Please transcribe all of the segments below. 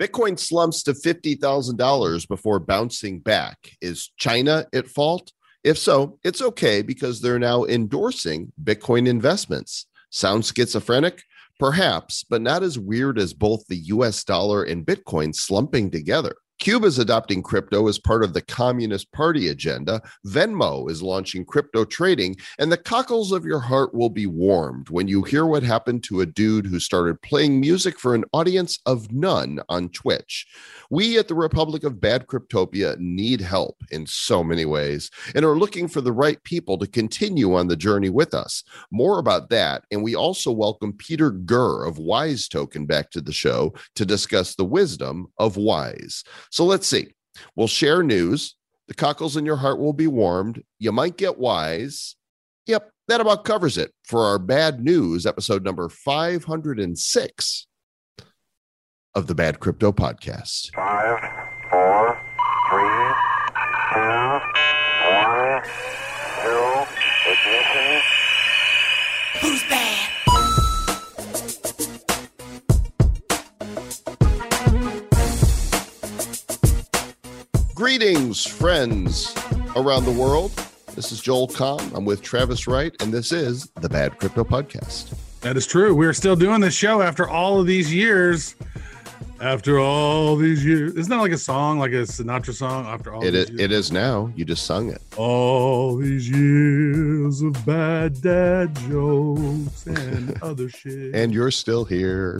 Bitcoin slumps to $50,000 before bouncing back. Is China at fault? If so, it's okay because they're now endorsing Bitcoin investments. Sounds schizophrenic? Perhaps, but not as weird as both the US dollar and Bitcoin slumping together. Cuba's adopting crypto as part of the Communist Party agenda. Venmo is launching crypto trading, and the cockles of your heart will be warmed when you hear what happened to a dude who started playing music for an audience of none on Twitch. We at the Republic of Bad Cryptopia need help in so many ways and are looking for the right people to continue on the journey with us. More about that, and we also welcome Peter Girr of Wise Token back to the show to discuss the wisdom of Wise. So let's see. We'll share news. The cockles in your heart will be warmed. You might get wise. Yep, that about covers it for our bad news episode number 506 of the Bad Crypto Podcast. Five, four, three, two, one, zero, ignition. Who's bad? Greetings, friends around the world. This is Joel Comm. I'm with Travis Wright, and this is the Bad Crypto Podcast. That is true. We're still doing this show after all of these years. After all these years, isn't that like a song, like a Sinatra song? After all, it, these years? it is now. You just sung it. all these years of bad dad jokes and other shit. And you're still here.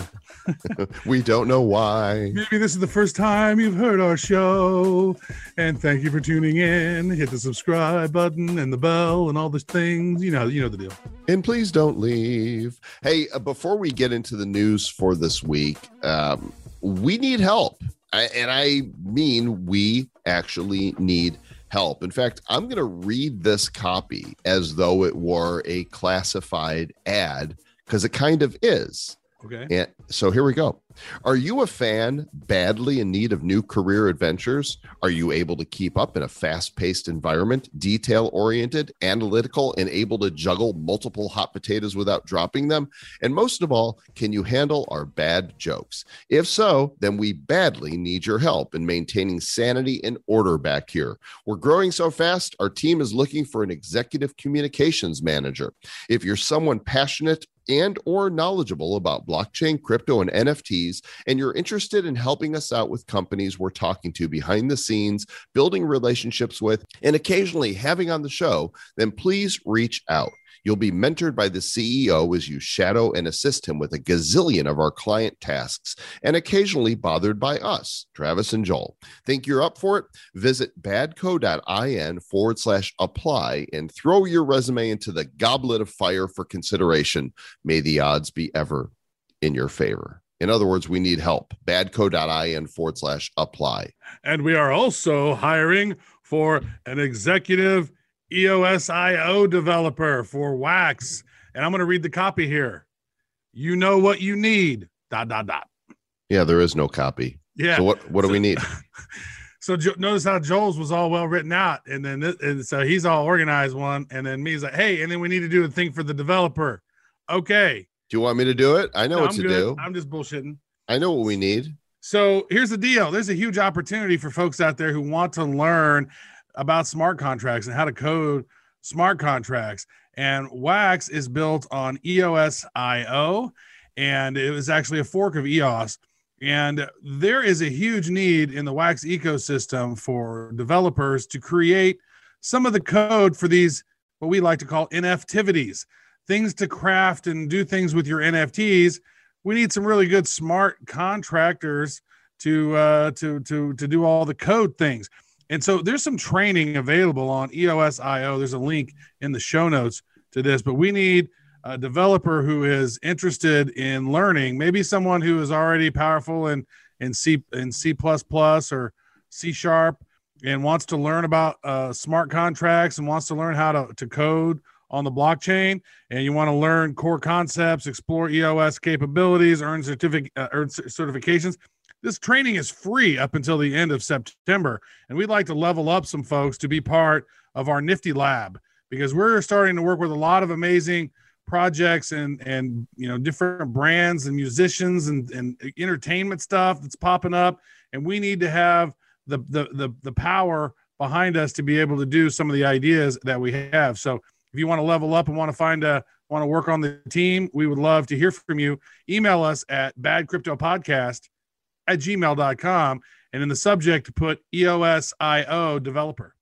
we don't know why. Maybe this is the first time you've heard our show. And thank you for tuning in. Hit the subscribe button and the bell and all the things. You know, you know the deal. And please don't leave. Hey, uh, before we get into the news for this week, um, we need help. I, and I mean, we actually need help. In fact, I'm going to read this copy as though it were a classified ad because it kind of is. Okay. And so here we go. Are you a fan badly in need of new career adventures? Are you able to keep up in a fast paced environment, detail oriented, analytical, and able to juggle multiple hot potatoes without dropping them? And most of all, can you handle our bad jokes? If so, then we badly need your help in maintaining sanity and order back here. We're growing so fast, our team is looking for an executive communications manager. If you're someone passionate and or knowledgeable about blockchain, crypto, and NFTs, and you're interested in helping us out with companies we're talking to behind the scenes, building relationships with, and occasionally having on the show, then please reach out. You'll be mentored by the CEO as you shadow and assist him with a gazillion of our client tasks and occasionally bothered by us, Travis and Joel. Think you're up for it? Visit badco.in forward slash apply and throw your resume into the goblet of fire for consideration. May the odds be ever in your favor. In other words, we need help. Badco.in forward slash apply. And we are also hiring for an executive EOSIO developer for Wax. And I'm going to read the copy here. You know what you need. Dot dot dot. Yeah, there is no copy. Yeah. So what, what do we need? So jo- notice how Joel's was all well written out, and then this, and so he's all organized one, and then me's like, hey, and then we need to do a thing for the developer. Okay, Do you want me to do it? I know No, what I'm to good. do. I'm just bullshitting. I know what we need. So here's the deal. There's a huge opportunity for folks out there who want to learn about smart contracts and how to code smart contracts. And Wax is built on E EOS.io, and it was actually a fork of EOS. And there is a huge need in the Wax ecosystem for developers to create some of the code for these, what we like to call NFTivities, things to craft and do things with your NFTs. We need some really good smart contractors to uh, to to to do all the code things. And so there's some training available on EOS.io. There's a link in the show notes to this, but we need a developer who is interested in learning, maybe someone who is already powerful in in C in C or C sharp and wants to learn about uh, smart contracts and wants to learn how to, to code on the blockchain and you want to learn core concepts, explore EOS capabilities, earn certific- uh, earn cer- certifications. This training is free up until the end of September, and we'd like to level up some folks to be part of our Nifty Lab because we're starting to work with a lot of amazing projects and and you know different brands and musicians and and entertainment stuff that's popping up and we need to have the the the, the power behind us to be able to do some of the ideas that we have. So if you want to level up and want to find a want to work on the team we would love to hear from you. Email us at badcryptopodcast at gmail.com and in the subject put eosio developer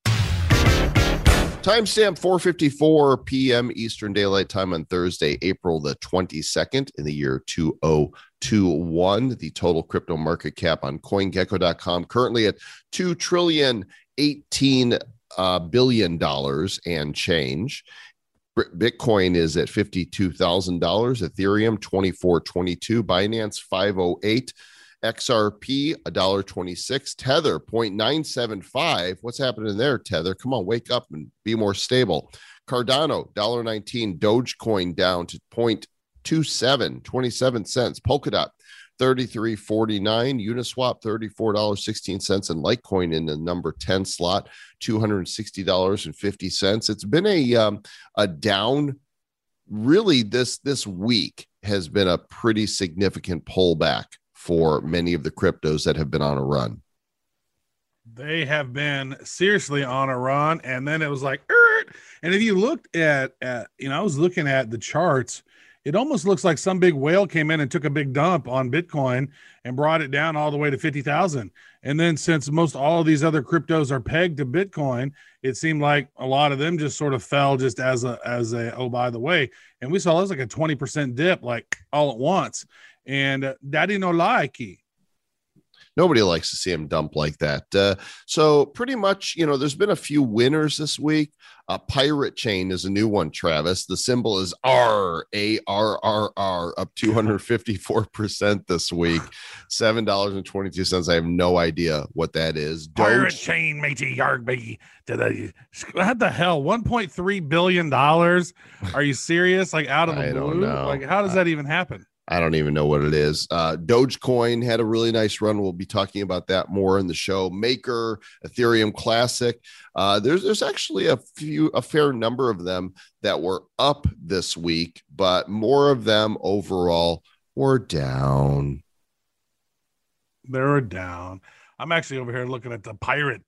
Timestamp 4:54 p.m. Eastern Daylight Time on Thursday, April the 22nd in the year 2021. The total crypto market cap on CoinGecko.com currently at two trillion eighteen uh, billion dollars and change. Bitcoin is at fifty-two thousand dollars. Ethereum twenty-four twenty-two. Binance five oh eight. XRP $1.26, Tether 0.975. What's happening there, Tether? Come on, wake up and be more stable. Cardano $1.19, Dogecoin down to 0.27, 27 cents. Polkadot 33.49, Uniswap $34.16, and Litecoin in the number 10 slot, $260.50. It's been a um, a down really this this week has been a pretty significant pullback for many of the cryptos that have been on a run. They have been seriously on a run, and then it was like, "Er." and if you looked at, at, you know, I was looking at the charts. It almost looks like some big whale came in and took a big dump on Bitcoin and brought it down all the way to fifty thousand. And then, since most all of these other cryptos are pegged to Bitcoin, it seemed like a lot of them just sort of fell just as a as a oh by the way. And we saw it was like a twenty percent dip, like all at once and Daddy no like. Nobody likes to see him dump like that. Uh, so pretty much, you know, there's been a few winners this week. Uh, Pirate Chain is a new one, Travis. The symbol is R A R R R, up 254% this week. $7.22. I have no idea what that is. Pirate Chain, matey, Yarby. To the, what the hell? $1.3 billion? Are you serious? Like out of the I don't blue? know. Like, how does that even happen? I don't even know what it is. Uh, Dogecoin had a really nice run. We'll be talking about that more in the show. Maker, Ethereum Classic. Uh, there's there's actually a few a fair number of them that were up this week, but more of them overall were down. They're down. I'm actually over here looking at the pirate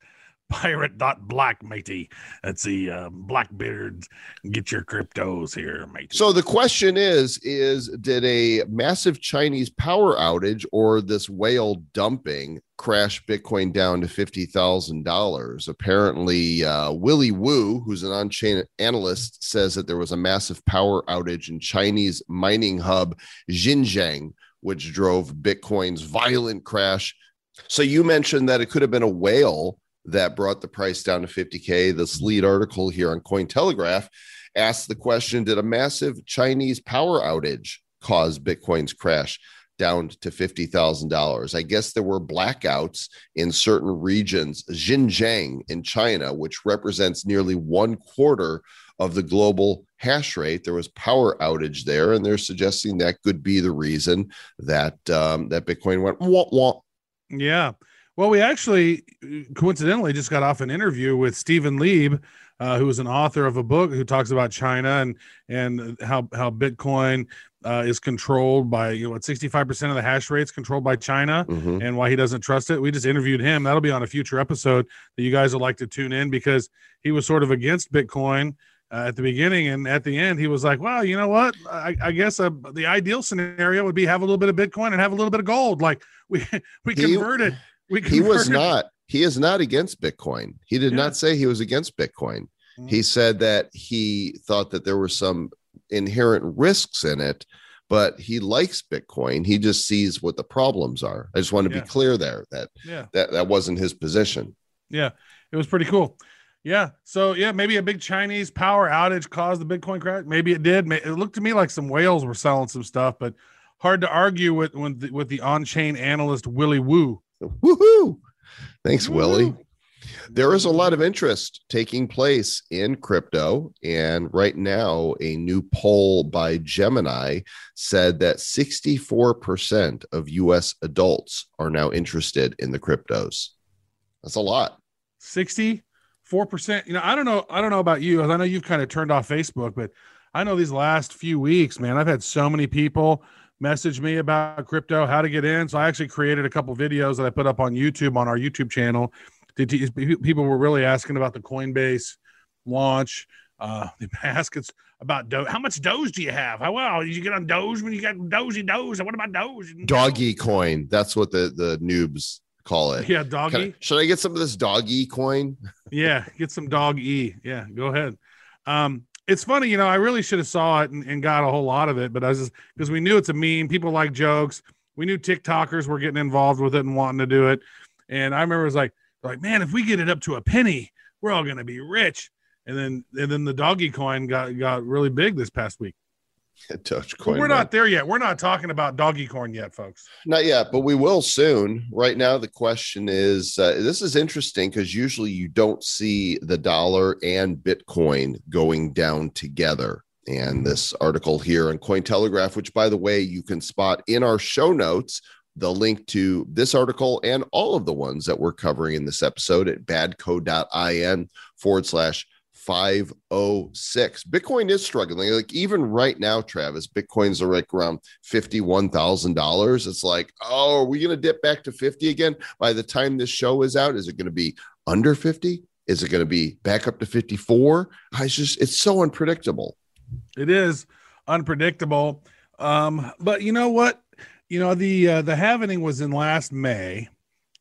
pirate dot black matey that's the uh, blackbeard get your cryptos here matey So the question is: Is did a massive Chinese power outage or this whale dumping crash Bitcoin down to fifty thousand dollars? Apparently, uh, Willy Woo, who's an on-chain analyst, says that there was a massive power outage in Chinese mining hub Xinjiang, which drove Bitcoin's violent crash. So you mentioned that it could have been a whale that brought the price down to 50k. This lead article here on Cointelegraph asks the question: Did a massive Chinese power outage cause Bitcoin's crash down to fifty thousand dollars? I guess there were blackouts in certain regions, Xinjiang in China, which represents nearly one quarter of the global hash rate. There was power outage there, and they're suggesting that could be the reason that um, that Bitcoin went wah wah. Yeah. Well, we actually coincidentally just got off an interview with Stephen Leeb, uh, who is an author of a book who talks about China and and how how Bitcoin uh, is controlled by you know what sixty five percent of the hash rates controlled by China Mhm. and why he doesn't trust it. We just interviewed him. That'll be on a future episode that you guys would like to tune in because he was sort of against Bitcoin. Uh, at the beginning and at the end, he was like, "Well, you know what? I, I guess uh, the ideal scenario would be have a little bit of Bitcoin and have a little bit of gold. Like we we converted. We he was not he is not against bitcoin he did Yeah. not say he was against bitcoin Mhm. he said that he thought that there were some inherent risks in it but he likes bitcoin he just sees what the problems are i just want to Yeah. be clear there that Yeah, that that wasn't his position yeah, it was pretty cool. Yeah, so yeah, maybe a big Chinese power outage caused the Bitcoin crash. Maybe it did. It looked to me like some whales were selling some stuff, but hard to argue with when the, with the on-chain analyst Willy Woo. Woohoo thanks willie there is a lot of interest taking place in crypto. And right now, a new poll by Gemini said that 64% of US adults are now interested in the cryptos. That's a lot. 64%. You know, I don't know. I don't know about you. I know you've kind of turned off Facebook, but I know these last few weeks, man, I've had so many people message me about crypto, how to get in. So I actually created a couple videos that I put up on YouTube on our YouTube channel. People were really asking about the Coinbase launch. Uh, they ask us about Do- How much Doge do you have? How well did you get on Doge when you got Dozy Doge? What about Doge? Doggy coin. That's what the the noobs call it. Yeah, doggy. I- should I get some of this doggy coin? yeah get some dog e yeah go ahead um it's funny you know i really should have saw it and, and got a whole lot of it but i was just because we knew it's a meme people like jokes. We knew tiktokers were getting involved with it and wanting to do it. And i remember it was like like man if we get it up to a penny we're all to be rich. And then and then the doggy coin got got really big this past week Doge But coin. we're not there yet we're not talking about doggy coin yet folks Not yet, but we will soon. Right now, the question is uh, this is interesting because usually you don't see the dollar and Bitcoin going down together. And this article here on Cointelegraph, which by the way, you can spot in our show notes, the link to this article and all of the ones that we're covering in this episode at badco.in forward slash 506. Bitcoin is struggling. Like even right now, Travis, Bitcoins are like around $51,000. It's like, oh, are we going to dip back to 50 again? By the time this show is out, is it going to be under 50? Is it going to be back up to 54? It's just, it's so unpredictable. It is unpredictable. Um, but you know what? You know the uh, the halvening was in last May,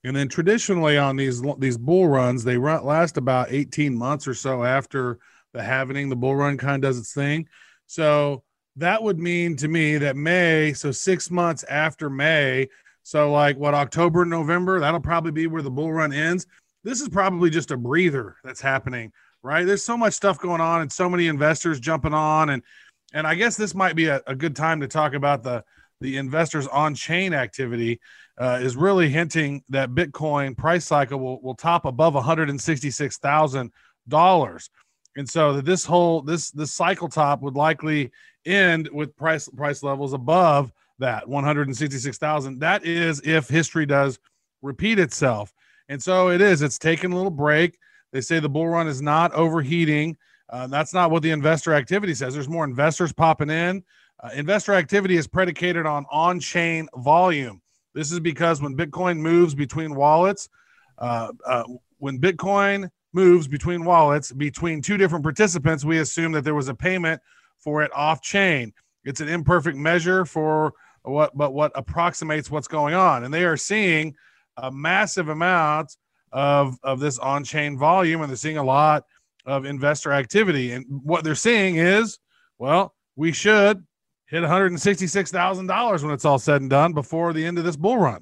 and then traditionally on these these bull runs they run last about eighteen months or so after the halvening. The bull run kind of does its thing. So that would mean to me that May, so six months after May, so like what October, November, that'll probably be where the bull run ends. This is probably just a breather that's happening right? There's so much stuff going on and so many investors jumping on and and I guess this might be a, a good time to talk about the the investors on chain activity uh, is really hinting that Bitcoin price cycle will, will top above $166,000. And so that this whole this this cycle top would likely end with price price levels above that 166,000. That is if history does repeat itself. And so it is. It's taken a little break. They say the bull run is not overheating. Uh, that's not what the investor activity says. There's more investors popping in. Uh, investor activity is predicated on on chain volume. This is because when Bitcoin moves between wallets, uh, uh, when Bitcoin moves between wallets between two different participants, we assume that there was a payment for it off chain. It's an imperfect measure for what, but what approximates what's going on. And they are seeing a massive amount of of this on chain volume, and they're seeing a lot of investor activity. And what they're seeing is, well, we should hit one hundred and sixty six thousand dollars when it's all said and done before the end of this bull run.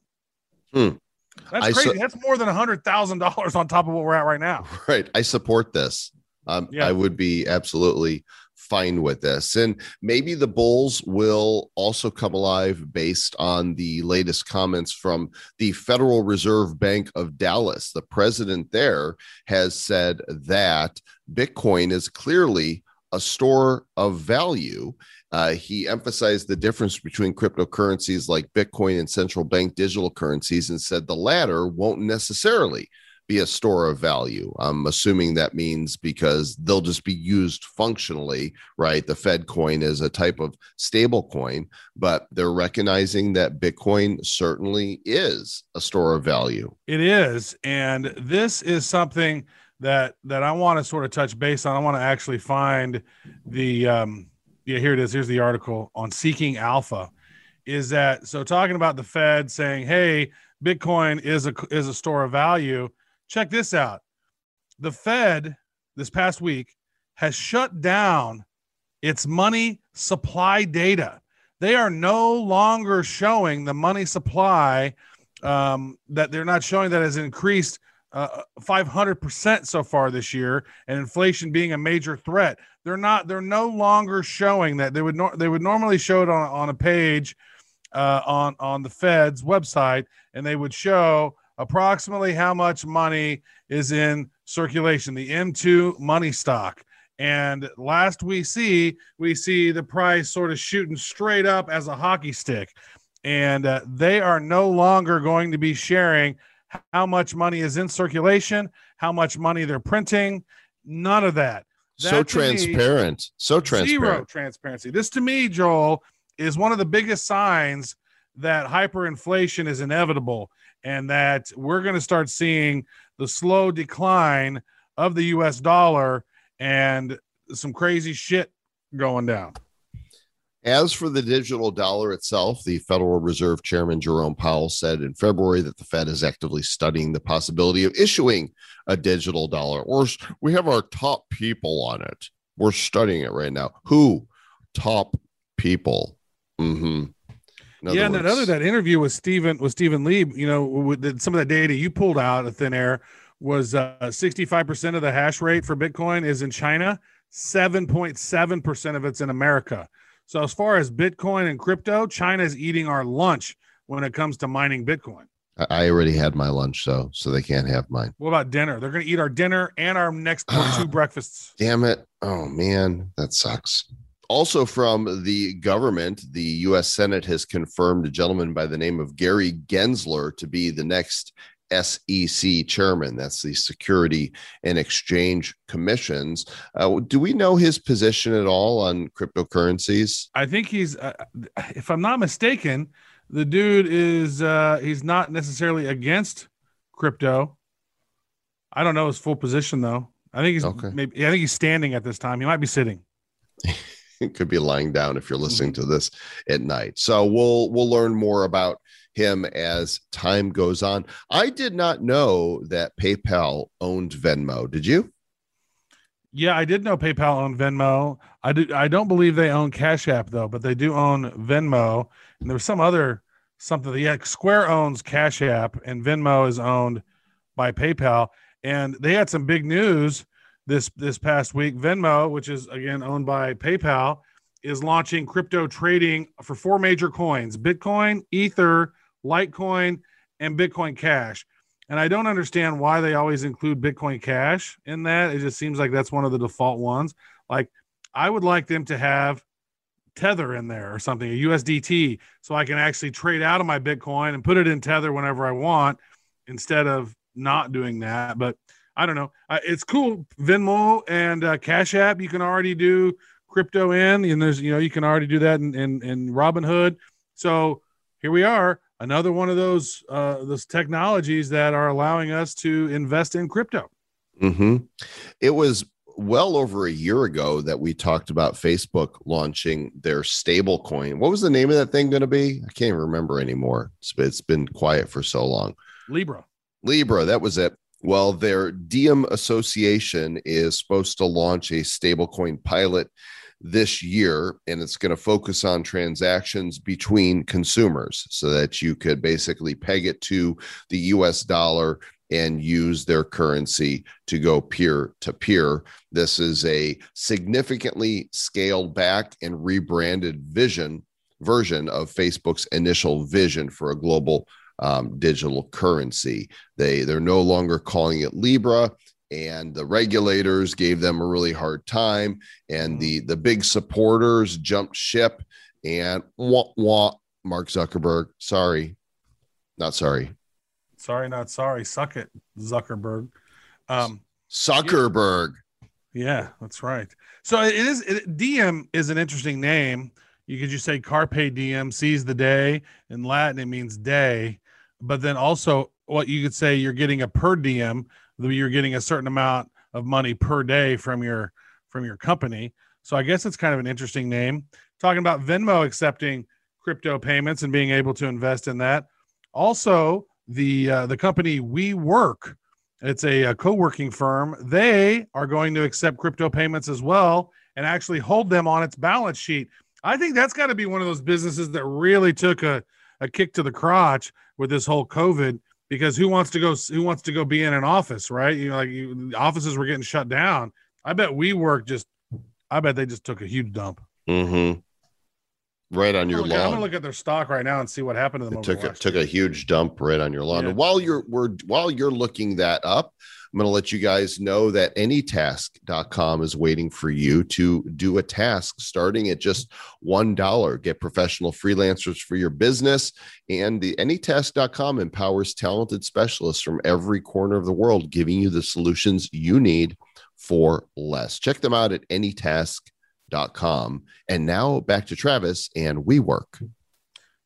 Hmm. That's I crazy. su- That's more than a hundred thousand dollars on top of what we're at right now. Right. I support this. Um, Yeah. I would be absolutely fine with this. And maybe the Bulls will also come alive based on the latest comments from the Federal Reserve Bank of Dallas. The president there has said that Bitcoin is clearly a store of value. Uh, he emphasized the difference between cryptocurrencies like Bitcoin and central bank digital currencies and said the latter won't necessarily be a store of value. I'm assuming that means because they'll just be used functionally, right? The Fed coin is a type of stable coin, but they're recognizing that Bitcoin certainly is a store of value. It is, and this is something that that I want to sort of touch base on. I want to actually find the um yeah, here it is. Here's the article on seeking alpha. Is that so talking about the Fed saying, "Hey, Bitcoin is a is a store of value." Check this out. The Fed this past week has shut down its money supply data. They are no longer showing the money supply um, that they're not showing that has increased uh, 500% so far this year and inflation being a major threat. They're not they're no longer showing that. They would nor- they would normally show it on, on a page uh, on on the fed's website and they would show approximately how much money is in circulation the m2 money stock. And last we see we see the price sort of shooting straight up as a hockey stick. And uh, they are no longer going to be sharing how much money is in circulation, how much money they're printing, none of that. so That me- transparent. so transparent. Zero transparency. This to me, Joel, is one of the biggest signs that hyperinflation is inevitable and that we're going to start seeing the slow decline of the US dollar and some crazy shit going down. As for the digital dollar itself, the Federal Reserve Chairman Jerome Powell said in February that the Fed is actively studying the possibility of issuing a digital dollar. Or we have our top people on it. We're studying it right now. Who? Top people. Mm-hmm. Yeah, and that other that interview with Stephen with Stephen Leeb, you know, with some of that data you pulled out of thin air was uh, 65% of the hash rate for Bitcoin is in China, 7.7% of it's in America. So as far as Bitcoin and crypto, China is eating our lunch when it comes to mining Bitcoin. I- I already had my lunch, so so they can't have mine. What about dinner? They're going to eat our dinner and our next two breakfasts. Damn it. Oh, man. That sucks. Also, from the government, the U.S. Senate has confirmed a gentleman by the name of Gary Gensler to be the next SEC chairman. That's the Security and Exchange Commissions. Uh, do we know his position at all on cryptocurrencies? I think he's, uh, if I'm not mistaken, the dude is uh, he's not necessarily against crypto. I don't know his full position though. I think he's Okay. maybe I think he's standing at this time. He might be sitting. Could be lying down if you're listening mm-hmm. to this at night. So we'll we'll learn more about him as time goes on. I did not know that PayPal owned Venmo. Did you? Yeah, I did know PayPal owned Venmo. I do. I don't believe they own Cash App though, but they do own Venmo. And there was some other something. that- Yeah, Square owns Cash App, and Venmo is owned by PayPal. And they had some big news this this past week. Venmo, which is again owned by PayPal, is launching crypto trading for four major coins: Bitcoin, Ether, Litecoin, and Bitcoin Cash. And I don't understand why they always include Bitcoin Cash in that. It just seems like that's one of the default ones. Like I would like them to have Tether in there or something, a USDT, so I can actually trade out of my Bitcoin and put it in Tether whenever I want instead of not doing that. But I don't know. Uh, it's cool. Venmo and uh, Cash App, you can already do crypto in, and there's you know you can already do that in in, in Robinhood. So here we are, another one of those uh, those technologies that are allowing us to invest in crypto. Mm-hmm. It was well over a year ago that we talked about Facebook launching their stable coin. What was the name of that thing going to be? I can't even remember anymore. It's, it's been quiet for so long. Libra. Libra, that was it. Well, their Diem Association is supposed to launch a stablecoin pilot this year, and it's going to focus on transactions between consumers so that you could basically peg it to the US dollar and use their currency to go peer to peer. This is a significantly scaled back and rebranded vision version of Facebook's initial vision for a global um, digital currency. They they're no longer calling it Libra, and the regulators gave them a really hard time, and the the big supporters jumped ship. And wah, wah, Mark Zuckerberg, sorry, not sorry, Sorry, not sorry. Suck it, Zuckerberg. Um, Zuckerberg. yeah, that's right. So it is. It, Diem is an interesting name. You could just say carpe diem, seize the day. In Latin, it means day. But then also, what you could say, you're getting a per diem. You're getting a certain amount of money per day from your from your company. So I guess it's kind of an interesting name. Talking about Venmo accepting crypto payments and being able to invest in that. Also, the uh, the company WeWork, it's a, a co-working firm. They are going to accept crypto payments as well and actually hold them on its balance sheet. I think that's got to be one of those businesses that really took a, a kick to the crotch with this whole COVID because who wants to go who wants to go be in an office, right? You know, like you, offices were getting shut down. I bet we work just I bet they just took a huge dump. Mm-hmm. right on your I'm gonna, I'm gonna look at their stock right now and see what happened to them. took a, took year. a huge dump right on your lawn. Yeah. And while you're we're while you're looking that up, I'm going to let you guys know that anytask.com is waiting for you to do a task starting at just $1. Get professional freelancers for your business. And the anytask.com empowers talented specialists from every corner of the world, giving you the solutions you need for less. Check them out at anytask.com. And now back to Travis and WeWork.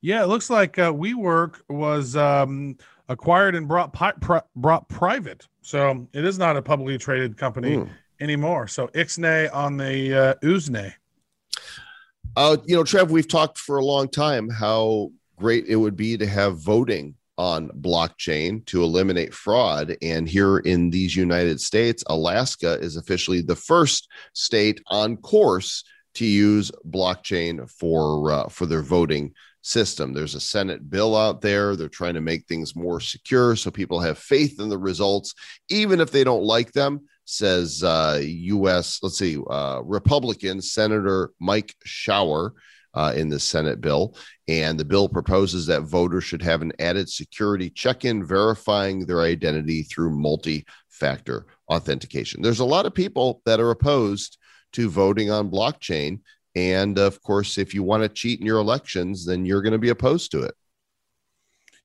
Yeah, it looks like uh, WeWork was um, acquired and brought pi- pri- brought private, so it is not a publicly traded company Mm. anymore. So Ixnay on the uh, Uznay. Uh, you know, Trev, we've talked for a long time how great it would be to have voting on blockchain to eliminate fraud. And here in these United States, Alaska is officially the first state on course to use blockchain for uh, for their voting system. There's a Senate bill out there. They're trying to make things more secure so people have faith in the results, even if they don't like them says uh, U.S. Let's see, uh, Republican Senator Mike Shower uh, in the Senate bill, and the bill proposes that voters should have an added security check-in verifying their identity through multi-factor authentication. There's a lot of people that are opposed to voting on blockchain, and of course, if you want to cheat in your elections, then you're going to be opposed to it.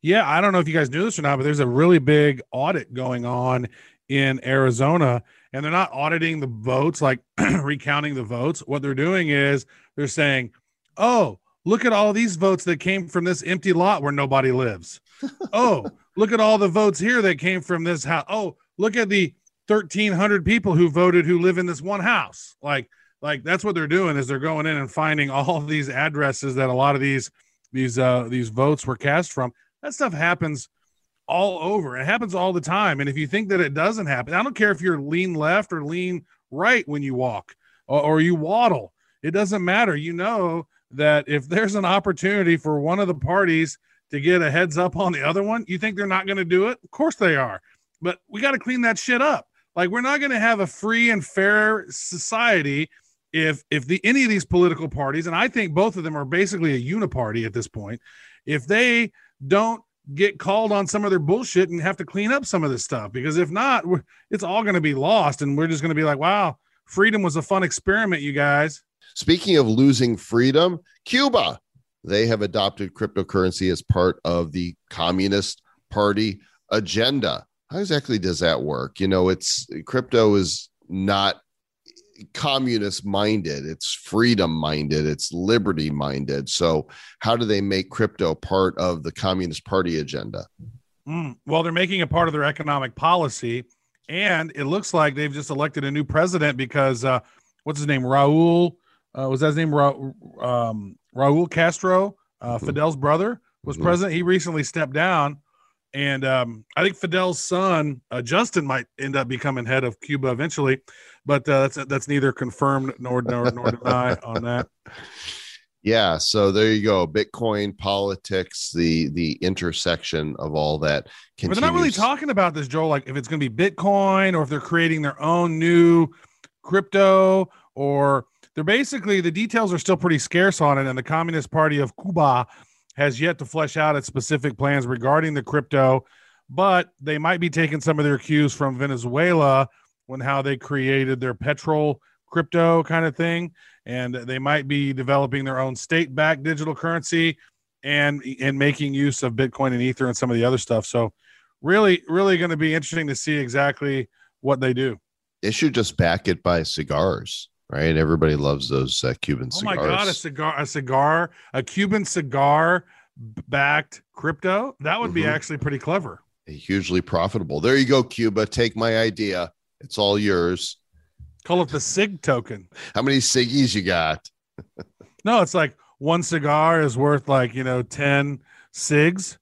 Yeah, I don't know if you guys knew this or not, but there's a really big audit going on in Arizona, and they're not auditing the votes, like recounting the votes. What they're doing is they're saying, "Oh, look at all these votes that came from this empty lot where nobody lives. oh, look at all the votes here that came from this house. Oh, look at the 1,300 people who voted who live in this one house. Like, like that's what they're doing is they're going in and finding all these addresses that a lot of these these uh these votes were cast from. That stuff happens all over. It happens all the time. And if you think that it doesn't happen, I don't care if you're lean left or lean right when you walk or, or you waddle. It doesn't matter. You know that if there's an opportunity for one of the parties to get a heads up on the other one, you think they're not going to do it? Of course they are. But we got to clean that shit up. Like we're not going to have a free and fair society if if the any of these political parties, and I think both of them are basically a uniparty at this point, if they don't get called on some of their bullshit and have to clean up some of this stuff because if not it's all going to be lost and we're just going to be like wow freedom was a fun experiment you guys Speaking of losing freedom, Cuba, they have adopted cryptocurrency as part of the Communist Party agenda. How exactly does that work? You know, it's crypto is not communist minded, it's freedom minded, it's liberty minded. So, how do they make crypto part of the Communist Party agenda? Mm, well they're making it part of their economic policy and it looks like they've just elected a new president because uh what's his name raul uh, was that his name Ra- um, raul castro uh, Mhm. fidel's brother was Mhm. president he recently stepped down and um, i think fidel's son uh, justin might end up becoming head of cuba eventually but uh, that's that's neither confirmed nor nor, nor denied on that Yeah, so there you go. Bitcoin politics, the the intersection of all that. But Continues. they're not really talking about this, Joel. Like if it's going to be Bitcoin or if they're creating their own new crypto, or they're basically the details are still pretty scarce on it. And the Communist Party of Cuba has yet to flesh out its specific plans regarding the crypto, but they might be taking some of their cues from Venezuela when how they created their petro crypto kind of thing. And they might be developing their own state-backed digital currency and and making use of Bitcoin and Ether and some of the other stuff. So really, really going to be interesting to see exactly what they do. They should just back it by cigars, right? Everybody loves those uh, Cuban Oh cigars. Oh my god, a cigar, a cigar, a Cuban cigar backed crypto. That would be Mhm. actually pretty clever. Hugely profitable. There you go, Cuba. Take my idea. It's all yours. Call it the SIG token. How many ciggies you got? No, it's like one cigar is worth like, you know, 10 SIGs,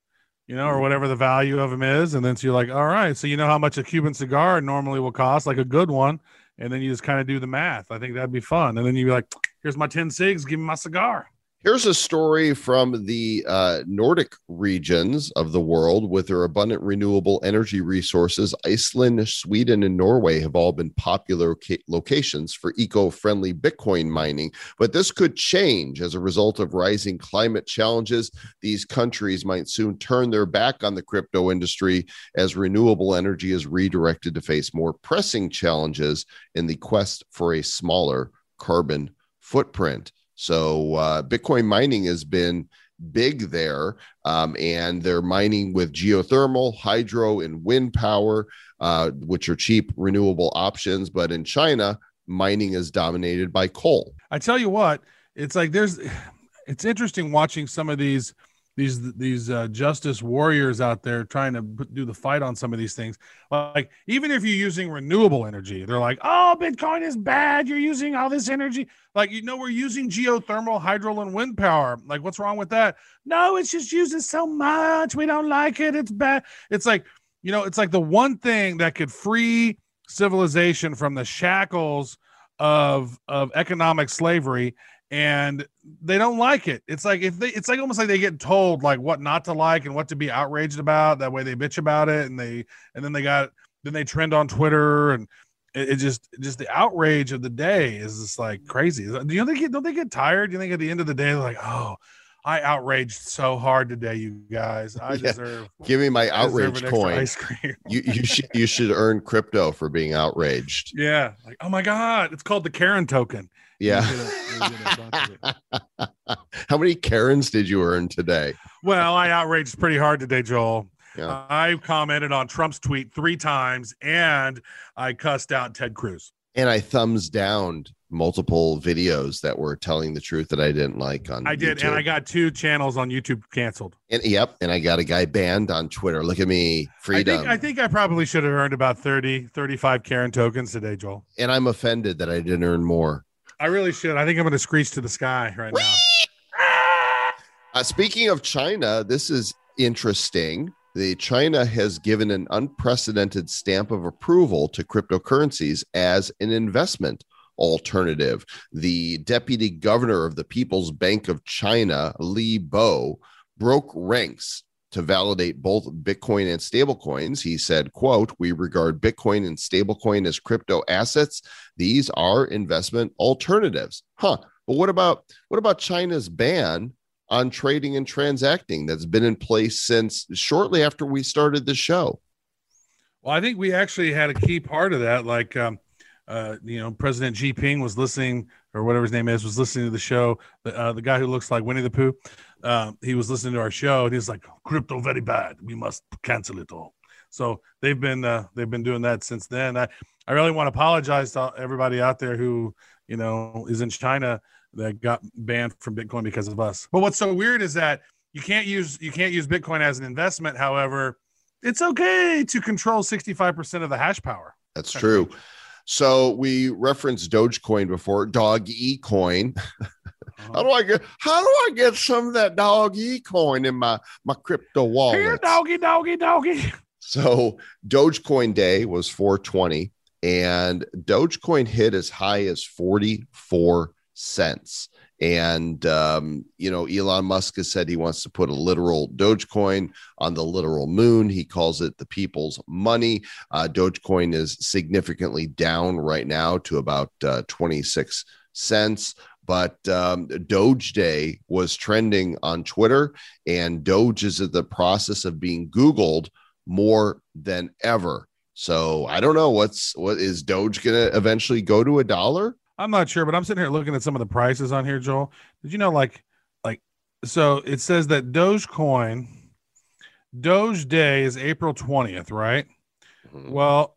you know, or whatever the value of them is. And then so you're like, all right, so you know how much a Cuban cigar normally will cost, like a good one. And then you just kind of do the math. I think that'd be fun. And then you'd be like, here's my 10 SIGs, give me my cigar. Here's a story from the uh, Nordic regions of the world with their abundant renewable energy resources. Iceland, Sweden, and Norway have all been popular ca- locations for eco friendly Bitcoin mining. But this could change as a result of rising climate challenges. These countries might soon turn their back on the crypto industry as renewable energy is redirected to face more pressing challenges in the quest for a smaller carbon footprint. So uh, Bitcoin mining has been big there, um, and they're mining with geothermal, hydro, and wind power, uh, which are cheap renewable options. But in China, mining is dominated by coal. I tell you what, it's like there's, it's interesting watching some of these these these uh, justice warriors out there trying to do the fight on some of these things. Like even if you're using renewable energy, they're like, "Oh, Bitcoin is bad. You're using all this energy." Like you know, we're using geothermal, hydro, and wind power. Like, what's wrong with that? No, it's just using so much. We don't like it. It's bad. It's like you know, it's like the one thing that could free civilization from the shackles of of economic slavery and they don't like it. It's like if they it's like almost like they get told like what not to like and what to be outraged about. That way they bitch about it and they and then they got then they trend on Twitter and it, it just just the outrage of the day is just like mm-hmm. crazy. Do you think don't they get tired? Do you think at the end of the day they're like, oh, I outraged so hard today, you guys. I Yeah. deserve Give me my I outrage coin. ice cream. You you should you should earn crypto for being outraged. yeah, like oh my god, it's called the Karen token. You Yeah. get a- you get a bunch of it. How many Karens did you earn today? Well, I outraged pretty hard today, Joel. Yeah. I commented on Trump's tweet three times and I cussed out Ted Cruz. And I thumbs downed multiple videos that were telling the truth that I didn't like on I did, YouTube. and I got two channels on YouTube canceled. And yep, and I got a guy banned on Twitter. Look at me, I freedom. think I think I probably should have earned about 30, 35 Karen tokens today, Joel. and I'm offended that I didn't earn more. I really should. I think I'm going to screech to the sky right now. Uh, speaking of China, this is interesting. The China has given an unprecedented stamp of approval to cryptocurrencies as an investment alternative. The deputy governor of the People's Bank of China, Li Bo, broke ranks to validate both Bitcoin and stablecoins. He said, quote, we regard Bitcoin and stablecoin as crypto assets. These are investment alternatives. Huh. But what about what about China's ban on trading and transacting that's been in place since shortly after we started the show? Well, I think we actually had a key part of that. Like, um, uh, you know, President Xi Jinping was listening, or whatever his name is, was listening to the show. Uh, the guy who looks like Winnie the Pooh, um, he was listening to our show, and he's like, "Crypto very bad. We must cancel it all." So they've been uh, they've been doing that since then. I I really want to apologize to everybody out there who you know is in China that got banned from Bitcoin because of us. But what's so weird is that you can't use you can't use Bitcoin as an investment. However, it's okay to control 65% of the hash power. That's true. So we referenced Dogecoin before, Dog E coin. How do I get how do I get some of that dog e coin in my my crypto wallet? Here, doggy, doggy, doggy. So Dogecoin Day was 420, and Dogecoin hit as high as 44 cents. And um, you know, Elon Musk has said he wants to put a literal Dogecoin on the literal moon. He calls it the people's money. Uh, Dogecoin is significantly down right now to about uh, 26 cents. But um, Doge Day was trending on Twitter, and Doge is in the process of being Googled more than ever. So I don't know what's what is Doge gonna eventually go to a dollar? I'm not sure, but I'm sitting here looking at some of the prices on here, Joel. Did you know, like, like, so it says that Dogecoin, Doge Day is April 20th, right? Mhm. Well,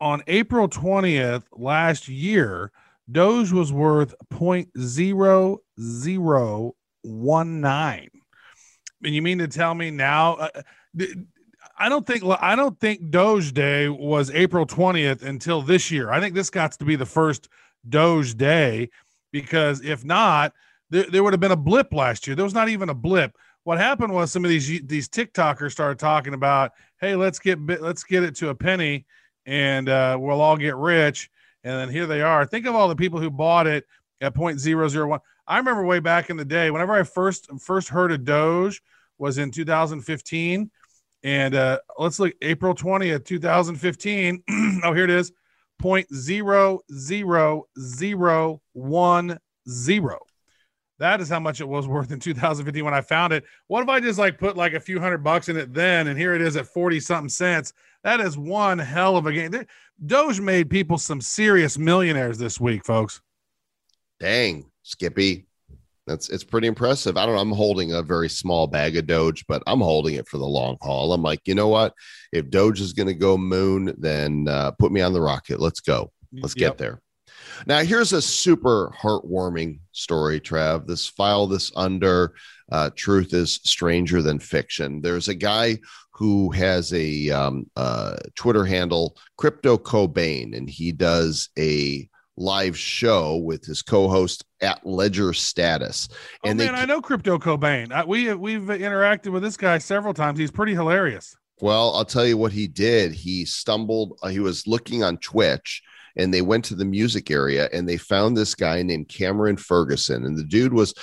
on April 20th last year, Doge was worth 0.0019. And you mean to tell me now? Uh, I don't think I don't think Doge Day was April 20th until this year. I think this got to be the first Doge Day because if not, there, there would have been a blip last year. There was not even a blip. What happened was some of these these TikTokers started talking about, hey, let's get let's get it to a penny, and uh, we'll all get rich. And then here they are. Think of all the people who bought it at point zero zero one. I remember way back in the day, whenever I first first heard of Doge was in 2015. And uh, let's look April 20th, 2015. oh, here it is. Point zero zero zero one zero. That is how much it was worth in 2015 when I found it. What if I just like put like a few hundred bucks in it then, and here it is at 40 something cents? That is one hell of a game. Doge made people some serious millionaires this week, folks. Dang, Skippy. That's it's pretty impressive. I don't know. I'm holding a very small bag of Doge, but I'm holding it for the long haul. I'm like, you know what? If Doge is going to go moon, then uh, put me on the rocket. Let's go. Let's Yep. get there. Now, here's a super heartwarming story, Trav. This file this under uh, truth is stranger than fiction. There's a guy who has a um, uh, Twitter handle, Crypto Cobain, and he does a live show with his co-host at Ledger Status. Oh And man, they I know Crypto Cobain. I, we we've interacted with this guy several times. He's pretty hilarious. Well, I'll tell you what he did. He stumbled, uh, he was looking on Twitch and they went to the music area and they found this guy named Cameron Ferguson. And the dude was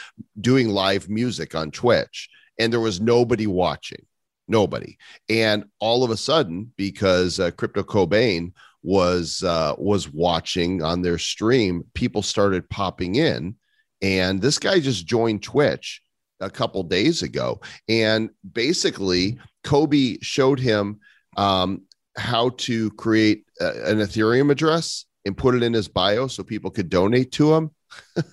doing live music on Twitch and there was nobody watching, nobody. And all of a sudden, because uh, Crypto Cobain was uh, was watching on their stream, people started popping in, and this guy just joined Twitch a couple days ago, and basically Kobe showed him um, how to create uh, an Ethereum address and put it in his bio so people could donate to him.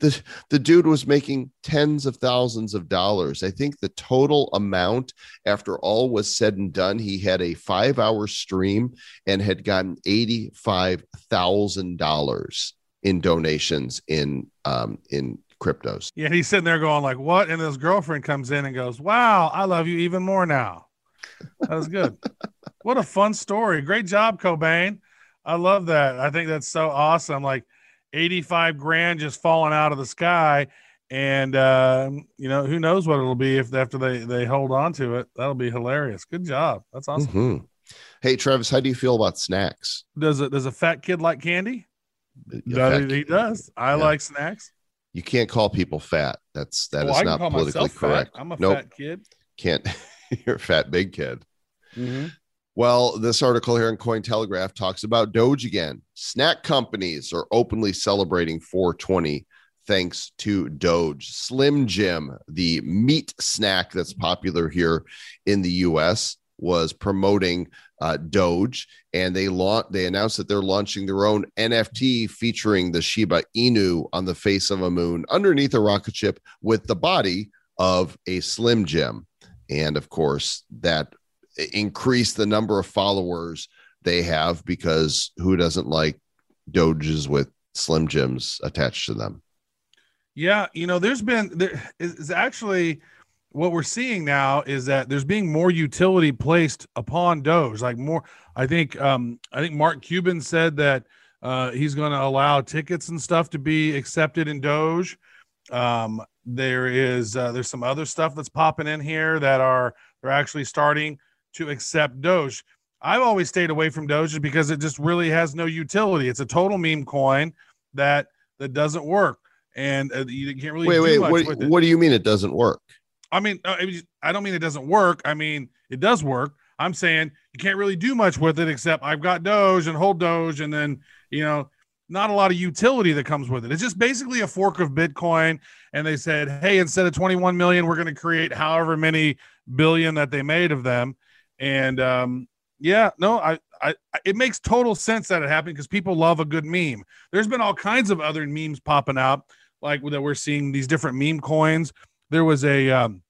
the, the dude was making tens of thousands of dollars. I think the total amount, after all was said and done, he had a five hour stream and had gotten $85,000 in donations in um, in cryptos. Yeah, he's sitting there going like, "What?" And his girlfriend comes in and goes, "Wow, I love you even more now." That was good. what a fun story! Great job, Cobain. I love that. I think that's so awesome. Like eighty-five grand just falling out of the sky, and uh, you know who knows what it'll be if after they they hold on to it. That'll be hilarious. Good job. That's awesome. Mhm. Hey, Travis, how do you feel about snacks? Does it? Does a fat kid like candy? In That- fact, he does. I Yeah. like snacks. You can't call people fat. That's that Oh, is not politically myself fat. correct. I'm a nope, fat kid. can't. You're a fat big kid. Mm-hmm. Well, this article here in Cointelegraph talks about Doge again. Snack companies are openly celebrating 420 thanks to Doge. Slim Jim, the meat snack that's popular here in the US, was promoting uh, Doge, and they launch. They announced that they're launching their own NFT featuring the Shiba Inu on the face of a moon underneath a rocket ship with the body of a Slim Jim, and of course that increase the number of followers they have because who doesn't like doges with slim jims attached to them Yeah, you know, there's been there is actually what we're seeing now is that there's being more utility placed upon Doge. Like more, I think um I think Mark Cuban said that uh he's going to allow tickets and stuff to be accepted in Doge. Um there is uh, there's some other stuff that's popping in here that are they're actually starting to accept Doge. I've always stayed away from Doge because it just really has no utility. It's a total meme coin that that doesn't work and uh, you can't really wait do wait much what, with it. what do you mean it doesn't work I mean, uh, I don't mean it doesn't work. I mean, it does work. I'm saying you can't really do much with it except I've got Doge and hold Doge, and then you know, not a lot of utility that comes with it. It's just basically a fork of Bitcoin. And they said, hey, instead of 21 million, we're going to create however many billion that they made of them. And um, yeah, no, I, I, it makes total sense that it happened because people love a good meme. There's been all kinds of other memes popping out, like that we're seeing these different meme coins. There was a um,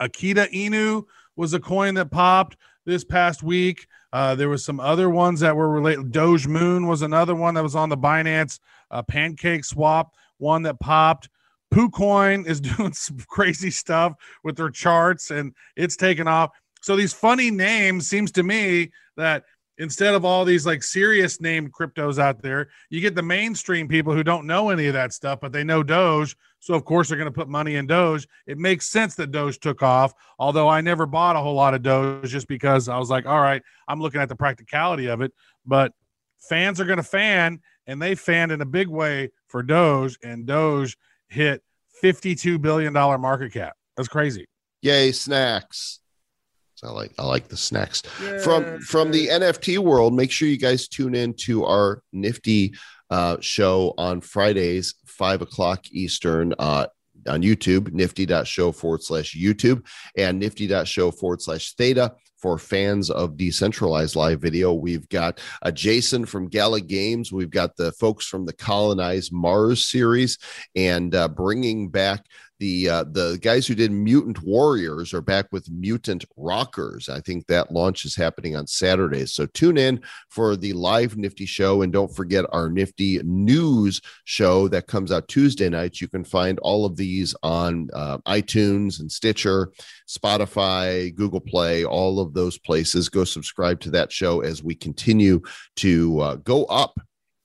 Akita Inu was a coin that popped this past week. Uh, there was some other ones that were related. Doge Moon was another one that was on the Binance uh, Pancake Swap, one that popped. PooCoin is doing some crazy stuff with their charts and it's taken off. So these funny names seems to me that instead of all these like serious named cryptos out there, you get the mainstream people who don't know any of that stuff, but they know Doge. So of course they're going to put money in Doge. It makes sense that Doge took off, although I never bought a whole lot of Doge just because I was like, all right, I'm looking at the practicality of it. But fans are going to fan, and they fanned in a big way for Doge, and Doge hit $52 billion market cap. That's crazy. Yay, snacks. So I like I like the snacks. From from the NFT world, make sure you guys tune in to our nifty uh, show on Fridays, five o'clock Eastern. Uh, on YouTube, nifty.show forward slash YouTube and nifty.show forward slash theta for fans of decentralized live video. We've got uh, Jason from Gala Games. We've got the folks from the Colonize Mars series and uh, bringing back the uh, the guys who did Mutant Warriors are back with Mutant Rockers. I think that launch is happening on Saturday. So tune in for the live Nifty show and don't forget our Nifty news show that comes out Tuesday nights. You can find all of these on uh, iTunes and Stitcher, Spotify, Google Play, all of those places. Go subscribe to that show as we continue to uh, go up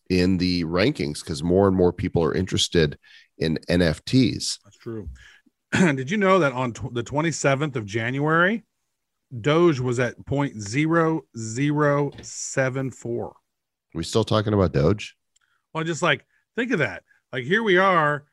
in the rankings because more and more people are interested in NFTs. True. Did you know that on the 27th of January, Doge was at 0.0074? we still talking about Doge? Well, just like think of that. Like here we are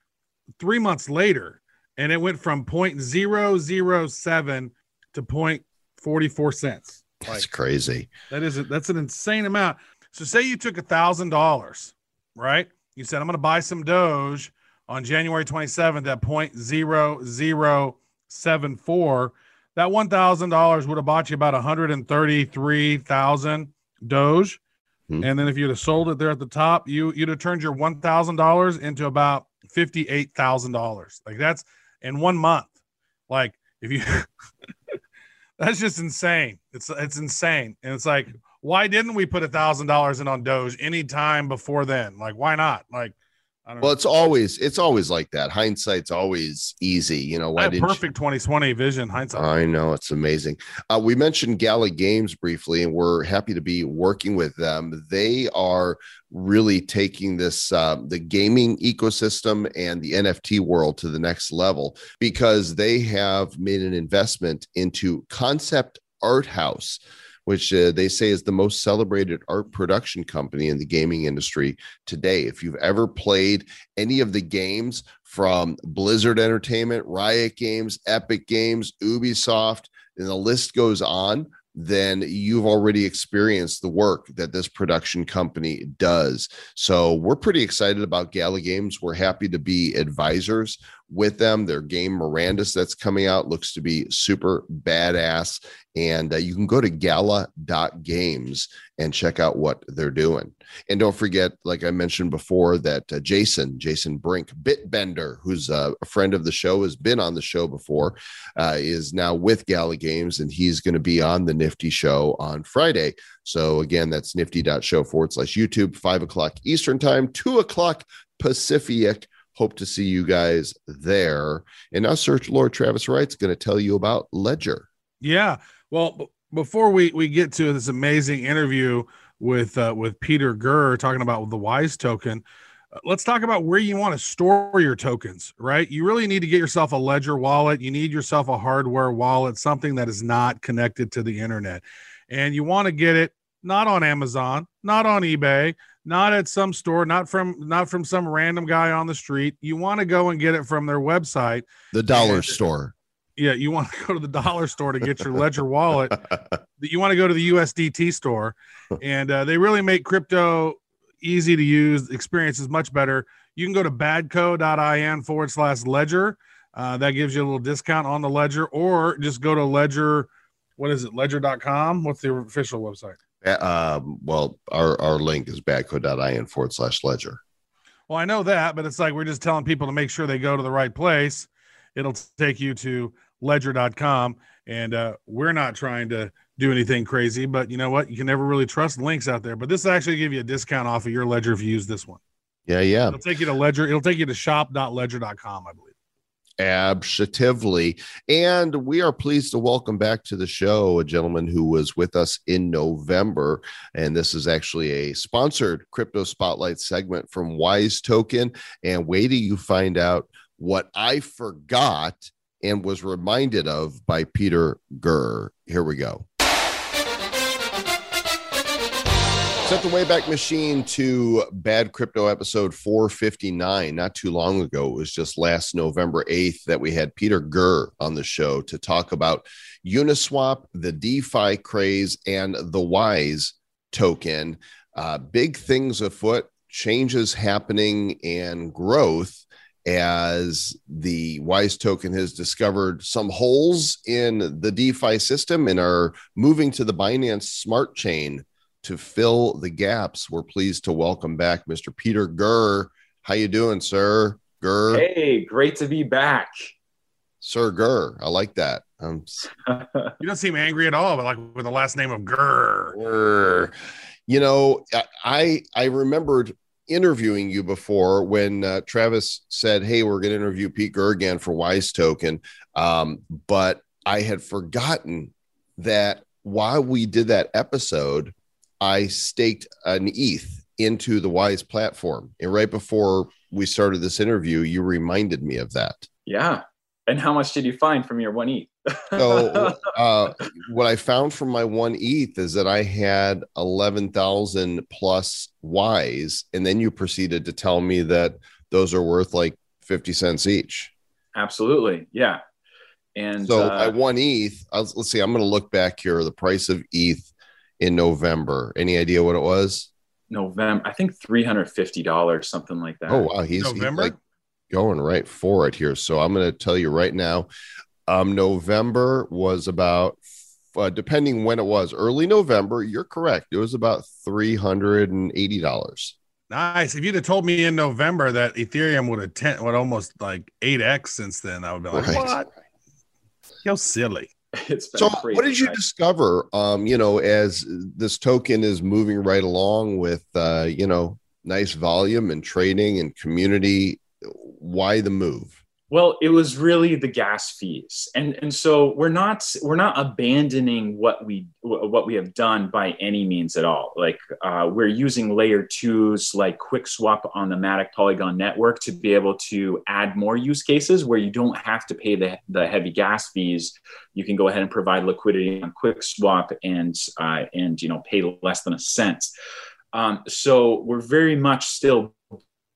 three months later, and it went from 0.007 to 0.44 cents. That's crazy. That is that's an insane amount. So say you took a thousand dollars, right? You said I'm going to buy some Doge on January 27th at 0.0074. That one thousand dollars would have bought you about 133,000 Doge. Hmm. And then if you'd have sold it there at the top, you you'd have turned your one thousand dollars into about fifty-eight thousand dollars. Like that's in one month. Like if you that's just insane. It's it's insane. And it's like, why didn't we put a thousand dollars in on Doge any time before then? Like, why not? Like, Well, know. it's always it's always like that. Hindsight's always easy. You know I why have didn't perfect 2020 vision hindsight. I know it's amazing. Uh, we mentioned Gala Games briefly, and we're happy to be working with them. They are really taking this uh, the gaming ecosystem and the NFT world to the next level because they have made an investment into Concept Art House. Which uh, they say is the most celebrated art production company in the gaming industry today. If you've ever played any of the games from Blizzard Entertainment, Riot Games, Epic Games, Ubisoft, and the list goes on, then you've already experienced the work that this production company does. So we're pretty excited about Gala Games. We're happy to be advisors with them. Their game Mirandus that's coming out looks to be super badass. And uh, you can go to gala.games and check out what they're doing. And don't forget, like I mentioned before, that uh, Jason, Jason Brink, Bitbender, who's uh, a friend of the show, has been on the show before, uh, is now with Gala Games, and he's going to be on the Nifty show on Friday. So again, that's nifty.show forward slash YouTube, five o'clock Eastern time, two o'clock Pacific. Hope to see you guys there. And now, Search Lord Travis Wright's going to tell you about Ledger. Yeah. Well, b- before we we get to this amazing interview with uh, with Peter Girr talking about the Wise token, uh, let's talk about where you want to store your tokens. Right. You really need to get yourself a Ledger wallet. You need yourself a hardware wallet, something that is not connected to the internet, and you want to get it not on Amazon, not on eBay, not at some store, not from not from some random guy on the street. You want to go and get it from their website. The dollar And- store. Yeah, you want to go to the dollar store to get your Ledger wallet. You want to go to the USDT store, and uh, they really make crypto easy to use. Experience is much better. You can go to badco.in forward slash ledger. Uh, that gives you a little discount on the ledger, or just go to ledger. What is it? Ledger.com. What's the official website? Um, well, our, our link is badco.in forward slash ledger. Well, I know that, but it's like we're just telling people to make sure they go to the right place. It'll take you to ledger.com. And uh, we're not trying to do anything crazy, but you know what? You can never really trust links out there. But this actually give you a discount off of your ledger if you use this one. Yeah, yeah. It'll take you to ledger. It'll take you to shop.ledger.com, I believe. Absolutely. And we are pleased to welcome back to the show a gentleman who was with us in November. And this is actually a sponsored crypto spotlight segment from Wise Token. And wait till you find out what I forgot and was reminded of by Peter Girr. Here we go. Set the Wayback Machine to Bad Crypto episode 459. Not too long ago, it was just last November 8th that we had Peter Girr on the show to talk about Uniswap, the DeFi craze, and the Wise token. Uh, big things afoot, changes happening, and growth as the Wise token has discovered some holes in the DeFi system and are moving to the Binance Smart Chain to fill the gaps. We're pleased to welcome back Mr. Peter Girr. How you doing, sir? Girr. Hey, great to be back. Sir Girr. I like that. Um, You don't seem angry at all, but like with the last name of Girr. Girr. You know, I I remembered interviewing you before when uh, Travis said, "Hey, we're going to interview Pete Girr again for Wise Token," um, but I had forgotten that while we did that episode, I staked an ETH into the Wise platform, and right before we started this interview, you reminded me of that. Yeah. And how much did you find from your one ETH? So, uh, what I found from my one ETH is that I had 11,000 plus Wise. And then you proceeded to tell me that those are worth like 50 cents each. Absolutely. Yeah. And So, uh, I one ETH. I was, let's see, I'm going to look back here. The price of ETH in November. Any idea what it was? November, I think $350, something like that. Oh, wow. He's, he's like going right for it here. So, I'm going to tell you right now. Um, November was about, uh, depending when it was, early November. You're correct. It was about three hundred and eighty dollars. Nice. If you'd have told me in November that Ethereum would have ten, would almost like eight x since then, I would be like, Right. what? Yo, silly. It's So, crazy, what did you right? discover? Um, you know, as this token is moving right along with, uh, you know, nice volume and trading and community. Why the move? Well, it was really the gas fees, and and so we're not we're not abandoning what we what we have done by any means at all. Like uh, we're using layer twos like QuickSwap on the Matic Polygon network to be able to add more use cases where you don't have to pay the the heavy gas fees. You can go ahead and provide liquidity on QuickSwap and uh, and you know pay less than a cent. Um, so we're very much still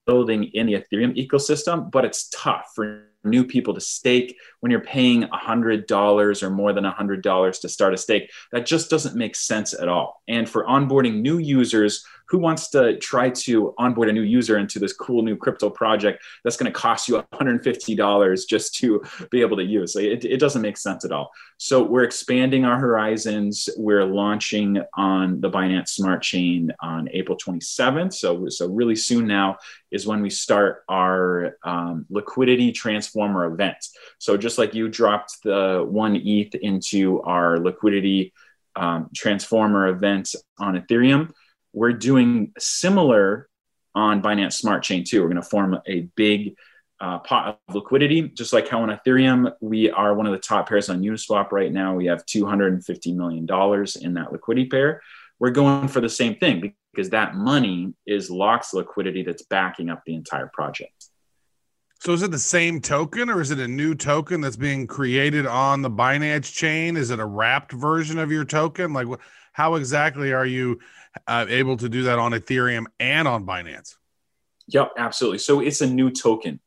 building in the Ethereum ecosystem, but it's tough for new people to stake when you're paying $100 or more than $100 to start a stake. That just doesn't make sense at all. And for onboarding new users, who wants to try to onboard a new user into this cool new crypto project that's going to cost you $150 just to be able to use? It, it doesn't make sense at all. So we're expanding our horizons. We're launching on the Binance Smart Chain on April 27th. So, so really soon now is when we start our um, liquidity transformer event. So just like you dropped the one ETH into our liquidity um, transformer event on Ethereum, we're doing similar on Binance Smart Chain too. We're going to form a big uh, pot of liquidity, just like how on Ethereum we are one of the top pairs on Uniswap right now. We have 250 million dollars in that liquidity pair. We're going for the same thing because that money is Lock's liquidity that's backing up the entire project. So is it the same token or is it a new token that's being created on the Binance chain? Is it a wrapped version of your token? Like, how exactly are you uh, able to do that on Ethereum and on Binance? Yep, absolutely. So it's a new token.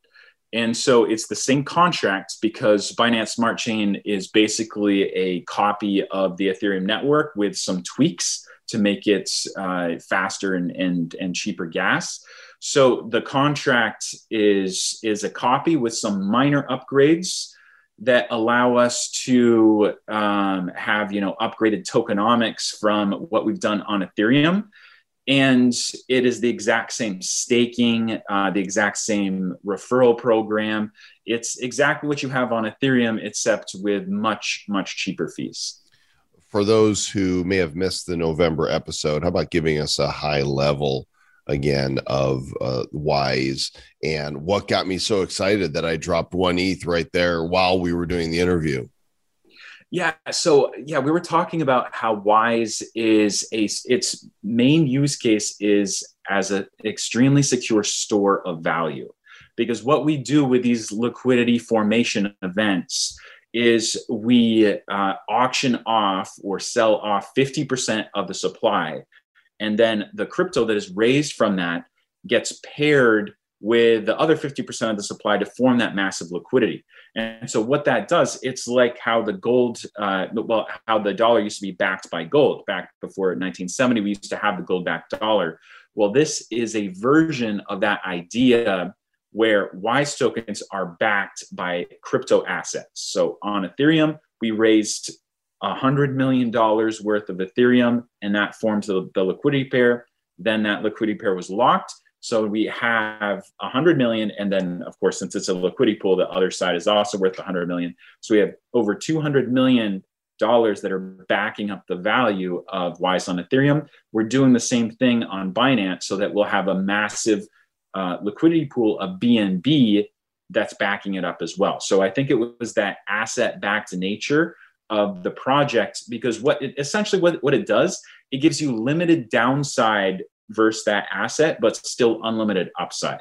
And so it's the same contract because Binance Smart Chain is basically a copy of the Ethereum network with some tweaks to make it uh, faster and, and, and cheaper gas. So the contract is, is a copy with some minor upgrades that allow us to um, have you know upgraded tokenomics from what we've done on Ethereum and it is the exact same staking, uh, the exact same referral program. It's exactly what you have on Ethereum, except with much, much cheaper fees. For those who may have missed the November episode, how about giving us a high level again of uh, Wise and what got me so excited that I dropped one ETH right there while we were doing the interview? Yeah. So yeah, we were talking about how Wise is a its main use case is as an extremely secure store of value, because what we do with these liquidity formation events is we uh, auction off or sell off 50% of the supply and then the crypto that is raised from that gets paired with the other 50% of the supply to form that massive liquidity. And so what that does, it's like how the gold, uh, well, how the dollar used to be backed by gold. Back before 1970, we used to have the gold backed dollar. Well, this is a version of that idea where WISE tokens are backed by crypto assets. So on Ethereum, we raised $100 million worth of Ethereum, and that forms the, the liquidity pair. Then that liquidity pair was locked so we have 100 million, and then of course, since it's a liquidity pool, the other side is also worth 100 million. So we have over 200 million dollars that are backing up the value of Wise on Ethereum. We're doing the same thing on Binance, so that we'll have a massive uh, liquidity pool of BNB that's backing it up as well. So I think it was that asset-backed nature of the project because what it, essentially what, what it does it gives you limited downside versus that asset, but still unlimited upside.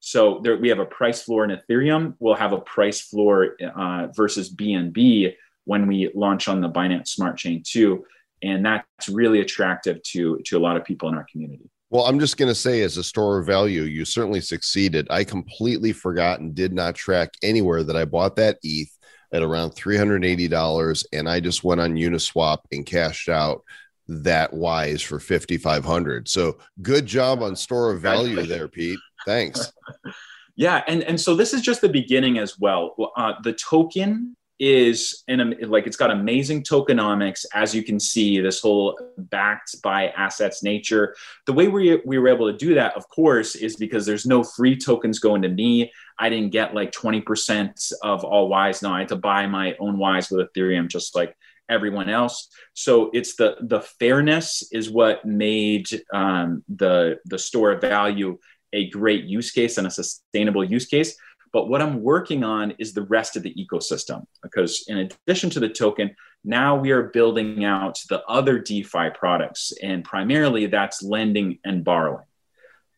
So there, we have a price floor in Ethereum. We'll have a price floor uh, versus BNB when we launch on the Binance Smart Chain too, and that's really attractive to to a lot of people in our community. Well, I'm just going to say, as a store of value, you certainly succeeded. I completely forgot and did not track anywhere that I bought that ETH at around $380, and I just went on Uniswap and cashed out that wise for 5500 so good job on store of value there pete. Thanks. Yeah and and so this is just the beginning as well. Uh, the token is in a, like it's got amazing tokenomics as you can see this whole backed by assets nature. The way we, we were able to do that of course is because there's no free tokens going to me i didn't get like 20% of all wise now. i had to buy my own wise with ethereum just like everyone else. So it's the the fairness is what made um, the the store of value a great use case and a sustainable use case. But what I'm working on is the rest of the ecosystem because in addition to the token, now we are building out the other DeFi products, and primarily that's lending and borrowing.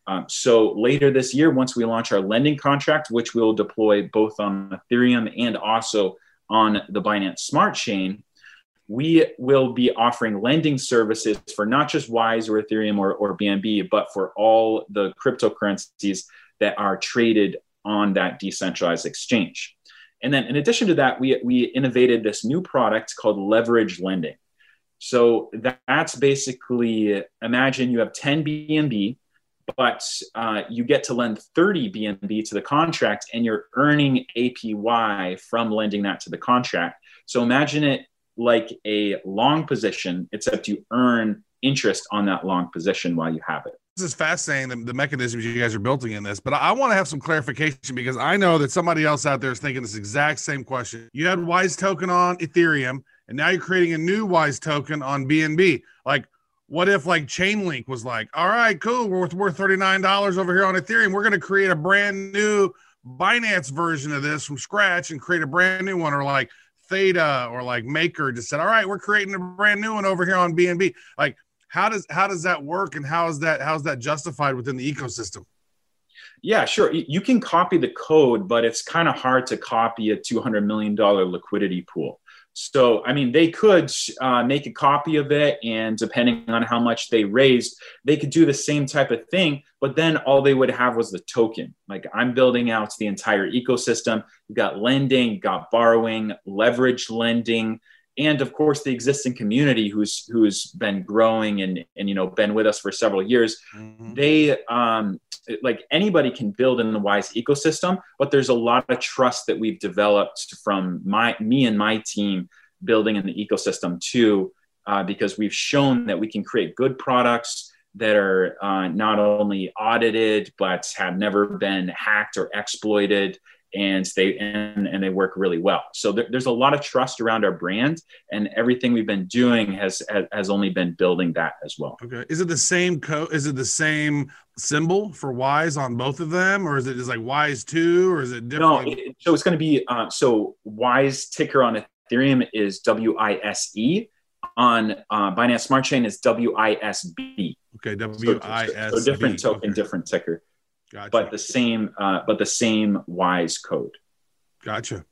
Um, so later this year, once we launch our lending contract, which we'll deploy both on Ethereum and also on the Binance Smart Chain, we will be offering lending services for not just Wise or Ethereum or, or BNB, but for all the cryptocurrencies that are traded on that decentralized exchange. And then in addition to that, we, we innovated this new product called leverage lending. So that's basically imagine you have 10 BNB, but uh, you get to lend 30 BNB to the contract and you're earning APY from lending that to the contract. So imagine it like a long position, except you earn interest on that long position while you have it. This is fascinating, the, the mechanisms you guys are building in this, but I want to have some clarification because I know that somebody else out there is thinking this exact same question. You had Wise token on Ethereum, and now you're creating a new Wise token on BNB. Like, what if like Chainlink was like, all right, cool, we're worth, worth $39 over here on Ethereum. We're going to create a brand new Binance version of this from scratch and create a brand new one, or like Theta or like Maker just said, all right, we're creating a brand new one over here on BNB. Like, how does how does that work, and how is that how is that justified within the ecosystem? Yeah, sure. You can copy the code, but it's kind of hard to copy a two hundred million dollar liquidity pool. So, I mean, they could uh, make a copy of it, and depending on how much they raised, they could do the same type of thing. But then all they would have was the token. Like I'm building out the entire ecosystem. You got lending, got borrowing, leverage lending, and of course the existing community who's who's been growing and and you know been with us for several years. Mm-hmm. They um, like anybody can build in the wise ecosystem but there's a lot of trust that we've developed from my me and my team building in the ecosystem too uh, because we've shown that we can create good products that are uh, not only audited but have never been hacked or exploited and they and, and they work really well. So there, there's a lot of trust around our brand and everything we've been doing has has only been building that as well. Okay. Is it the same code is it the same symbol for wise on both of them or is it just like wise 2 or is it different? no it, so it's going to be uh, so wise ticker on ethereum is w-i-s-e on uh, binance smart chain is w-i-s-b okay w-i-s-b so, so different token okay. different ticker Gotcha. But the same, uh, but the same Wise code. Gotcha.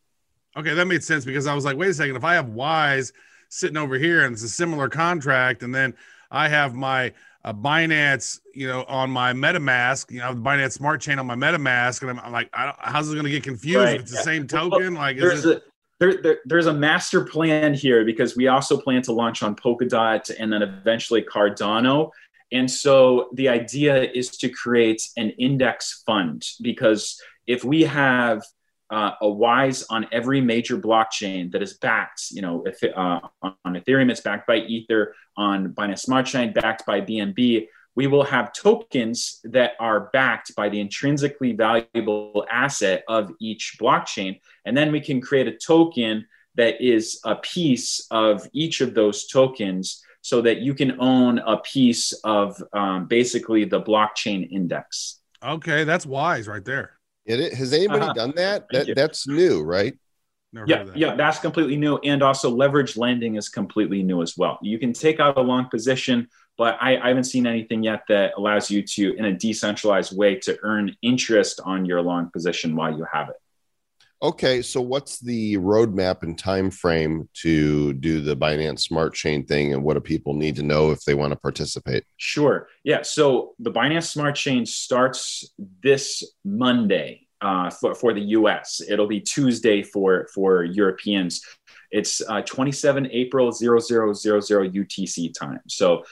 Okay, that made sense because I was like, wait a second, if I have Wise sitting over here and it's a similar contract, and then I have my a Binance, you know, on my MetaMask, you know, the Binance Smart Chain on my MetaMask, and I'm, I'm like, I don't, how's it going to get confused? Right, If it's the yeah. same Well, token, like, is there's it, a there, there, there's a master plan here because we also plan to launch on Polkadot and then eventually Cardano. And so the idea is to create an index fund because if we have uh, a Wise on every major blockchain that is backed, you know, if, uh, on Ethereum, it's backed by Ether, on Binance Smart Chain, backed by BNB, we will have tokens that are backed by the intrinsically valuable asset of each blockchain. And then we can create a token that is a piece of each of those tokens so that you can own a piece of um, basically the blockchain index. okay? That's wise right there. It, it- has anybody Uh-huh. done that? Thank that you. that's new, right? Never Yeah, that. yeah, that's completely new. And also leverage lending is completely new as well. You can take out a long position, but I, I haven't seen anything yet that allows you to, in a decentralized way, to earn interest on your long position while you have it. Okay, so what's the roadmap and time frame to do the Binance Smart Chain thing, and what do people need to know if they want to participate? Sure. Yeah. So the Binance Smart Chain starts this Monday uh, for, for the US. It'll be Tuesday for, for Europeans. It's uh, 27 April 0000 UTC time. So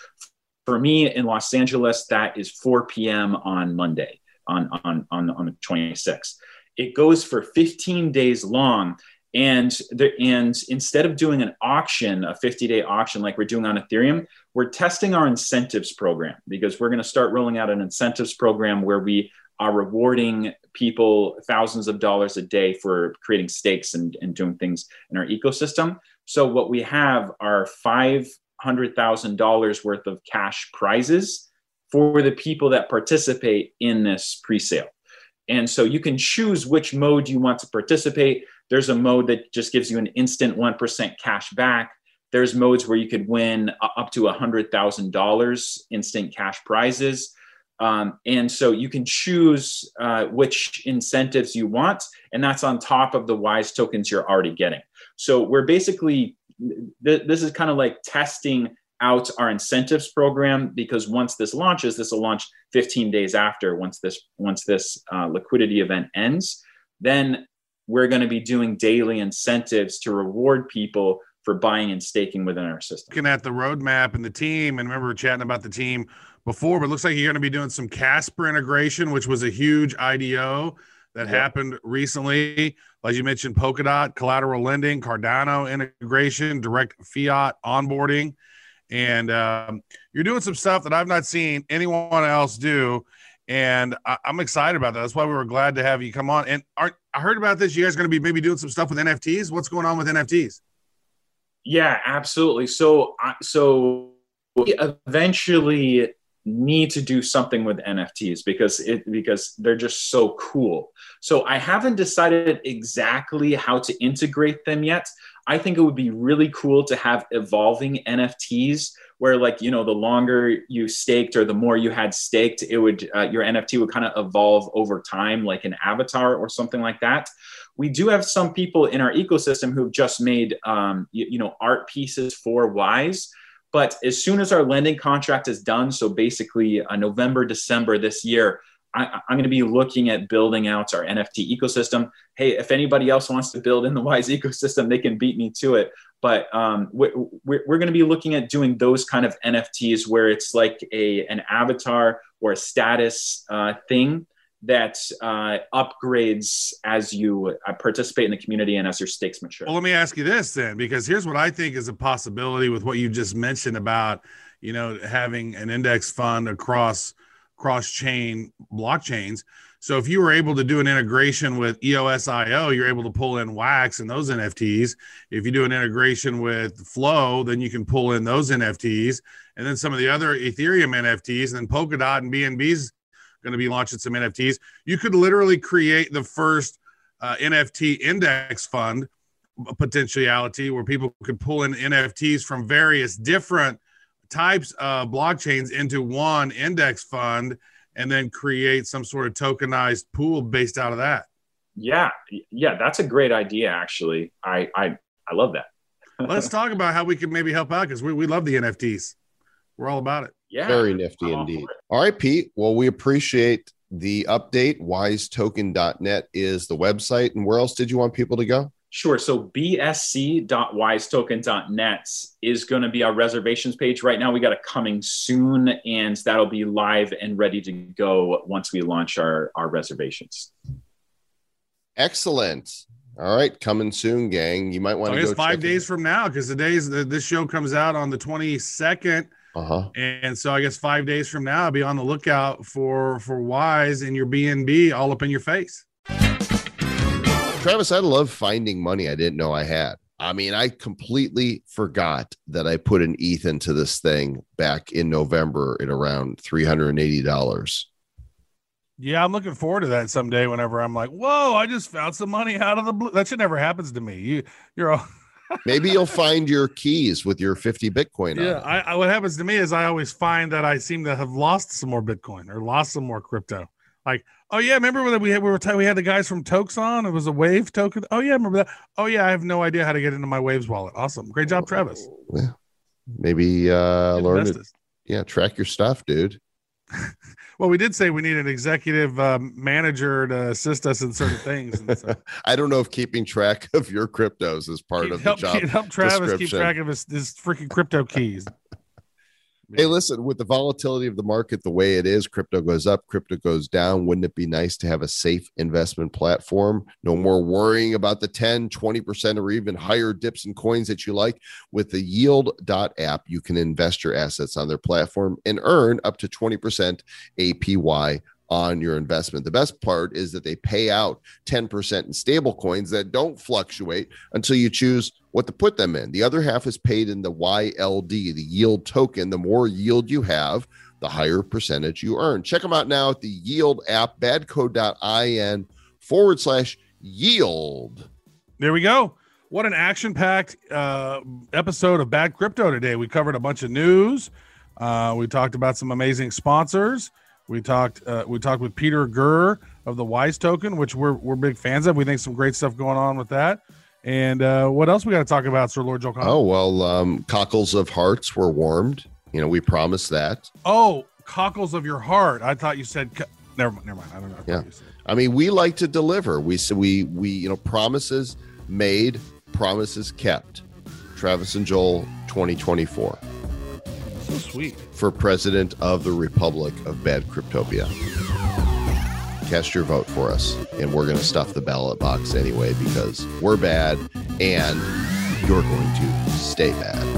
for me in Los Angeles, that is 4 p.m. on Monday, on, on, on, on the 26th. It goes for 15 days long. And the, and instead of doing an auction, a 50 day auction like we're doing on Ethereum, we're testing our incentives program because we're going to start rolling out an incentives program where we are rewarding people thousands of dollars a day for creating stakes and, and doing things in our ecosystem. So what we have are five hundred thousand dollars worth of cash prizes for the people that participate in this pre-sale. And so you can choose which mode you want to participate. There's a mode that just gives you an instant 1% cash back. There's modes where you could win up to $100,000 instant cash prizes. Um, and so you can choose uh, which incentives you want, and that's on top of the WISE tokens you're already getting. So we're basically, th- this is kind of like testing out our incentives program because once this launches, this will launch 15 days after once this once this uh, liquidity event ends. Then we're going to be doing daily incentives to reward people for buying and staking within our system. Looking at the roadmap and the team, and remember chatting about the team before, but it looks like you're going to be doing some Casper integration, which was a huge IDO that Yep. happened recently. As you mentioned, Polkadot, collateral lending, Cardano integration, direct fiat onboarding. And um, you're doing some stuff that I've not seen anyone else do. And I, I'm excited about that. That's why we were glad to have you come on. And are, I heard about this. You guys are going to be maybe doing some stuff with NFTs. What's going on with NFTs? Yeah, absolutely. So, so we eventually need to do something with NFTs because it because they're just so cool. So I haven't decided exactly how to integrate them yet. I think it would be really cool to have evolving NFTs where like you know the longer you staked or the more you had staked it would uh, your nft would kind of evolve over time like an avatar or something like that. We do have some people in our ecosystem who've just made um, you, you know art pieces for wise but as soon as our lending contract is done so basically uh, november december this year I, i'm going to be looking at building out our nft ecosystem. Hey if anybody else wants to build in the wise ecosystem they can beat me to it. But um, we're, we're, we're going to be looking at doing those kind of nfts where it's like a an avatar or a status uh, thing that uh, upgrades as you uh, participate in the community and as your stakes mature. Well, let me ask you this then, because here's what I think is a possibility with what you just mentioned about, you know, having an index fund across cross chain blockchains. So if you were able to do an integration with EOSIO, you're able to pull in Wax and those NFTs. If you do an integration with Flow, then you can pull in those NFTs, and then some of the other Ethereum NFTs, and then Polkadot and BNB's going to be launching some NFTs. You could literally create the first uh, NFT index fund potentiality where people could pull in NFTs from various different types of blockchains into one index fund and then create some sort of tokenized pool based out of that. yeah yeah that's a great idea actually i i, I love that Let's talk about how we can maybe help out because we, we love the NFTs. we're all about it. Yeah. Very nifty I'm indeed. for. All right, Pete. Well, we appreciate the update. Wisetoken.net is the website. And where else did you want people to go? Sure. So bsc.wisetoken.net is going to be our reservations page. Right now, we got it coming soon, and that'll be live and ready to go once we launch our, our reservations. Excellent. All right, coming soon, gang. You might want So to guess five check days from now, because the days the, this show comes out on the 22nd. Uh huh. And so I guess five days from now, I'll be on the lookout for for Wise and your BNB all up in your face. Travis, I love finding money I didn't know I had. I mean, I completely forgot that I put an ETH into this thing back in November at around three hundred and eighty dollars. Yeah, I'm looking forward to that someday. Whenever I'm like, "Whoa, I just found some money out of the blue." That shit never happens to me. You, you're all. Maybe you'll find your keys with your fifty Bitcoin. Yeah. I, I, what happens to me is I always find that I seem to have lost some more Bitcoin or lost some more crypto. Like, oh yeah, remember when we had we were t- we had the guys from Tokes on? It was a Wave token. Oh yeah, remember that? Oh yeah, I have no idea how to get into my Waves wallet. Awesome, great job, Travis. Yeah. Maybe uh, learn to yeah track your stuff, dude. Well, we did say we need an executive um, manager to assist us in certain things. And so I don't know if keeping track of your cryptos is part of the help, job. help Travis keep track of his, his freaking crypto keys. Hey, listen, with the volatility of the market the way it is, crypto goes up, crypto goes down. Wouldn't it be nice to have a safe investment platform? No more worrying about the 10, 20% or even higher dips in coins that you like. With the yield.app, you can invest your assets on their platform and earn up to 20% APY on your investment. The best part is that they pay out 10% in stable coins that don't fluctuate until you choose what to put them in. The other half is paid in the YLD, the yield token. The more yield you have, the higher percentage you earn. Check them out now at the yield app, badco.in forward slash yield. There we go. What an action packed uh, episode of Bad Crypto today. We covered a bunch of news. Uh, we talked about some amazing sponsors. We talked uh, we talked with Peter Girr of the Wise Token, which we're we're big fans of. We think some great stuff going on with that. And uh, what else we got to talk about, Sir Lord Joel Comm? Oh, well, um, cockles of hearts were warmed. You know, we promised that. Oh, cockles of your heart. I thought you said. Co- never mind. Never mind. I don't know. I Yeah. I mean, we like to deliver. We we we you know promises made, promises kept. Travis and Joel 2024 So sweet. for president of the Republic of Bad Cryptopia. Cast your vote for us, and we're going to stuff the ballot box anyway because we're bad and you're going to stay bad.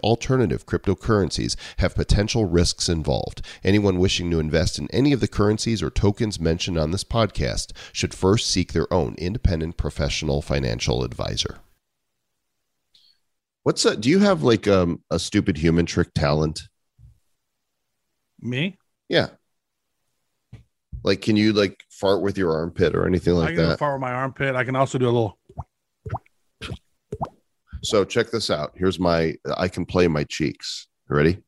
alternative cryptocurrencies have potential risks involved. Anyone wishing to invest in any of the currencies or tokens mentioned on this podcast should first seek their own independent professional financial advisor. What's a, do you have like um, a stupid human trick talent? Me? Yeah. Like, can you like fart with your armpit or anything I like can go that? far with my armpit. I can also do a little. So check this out. Here's my. I can play my cheeks. Ready?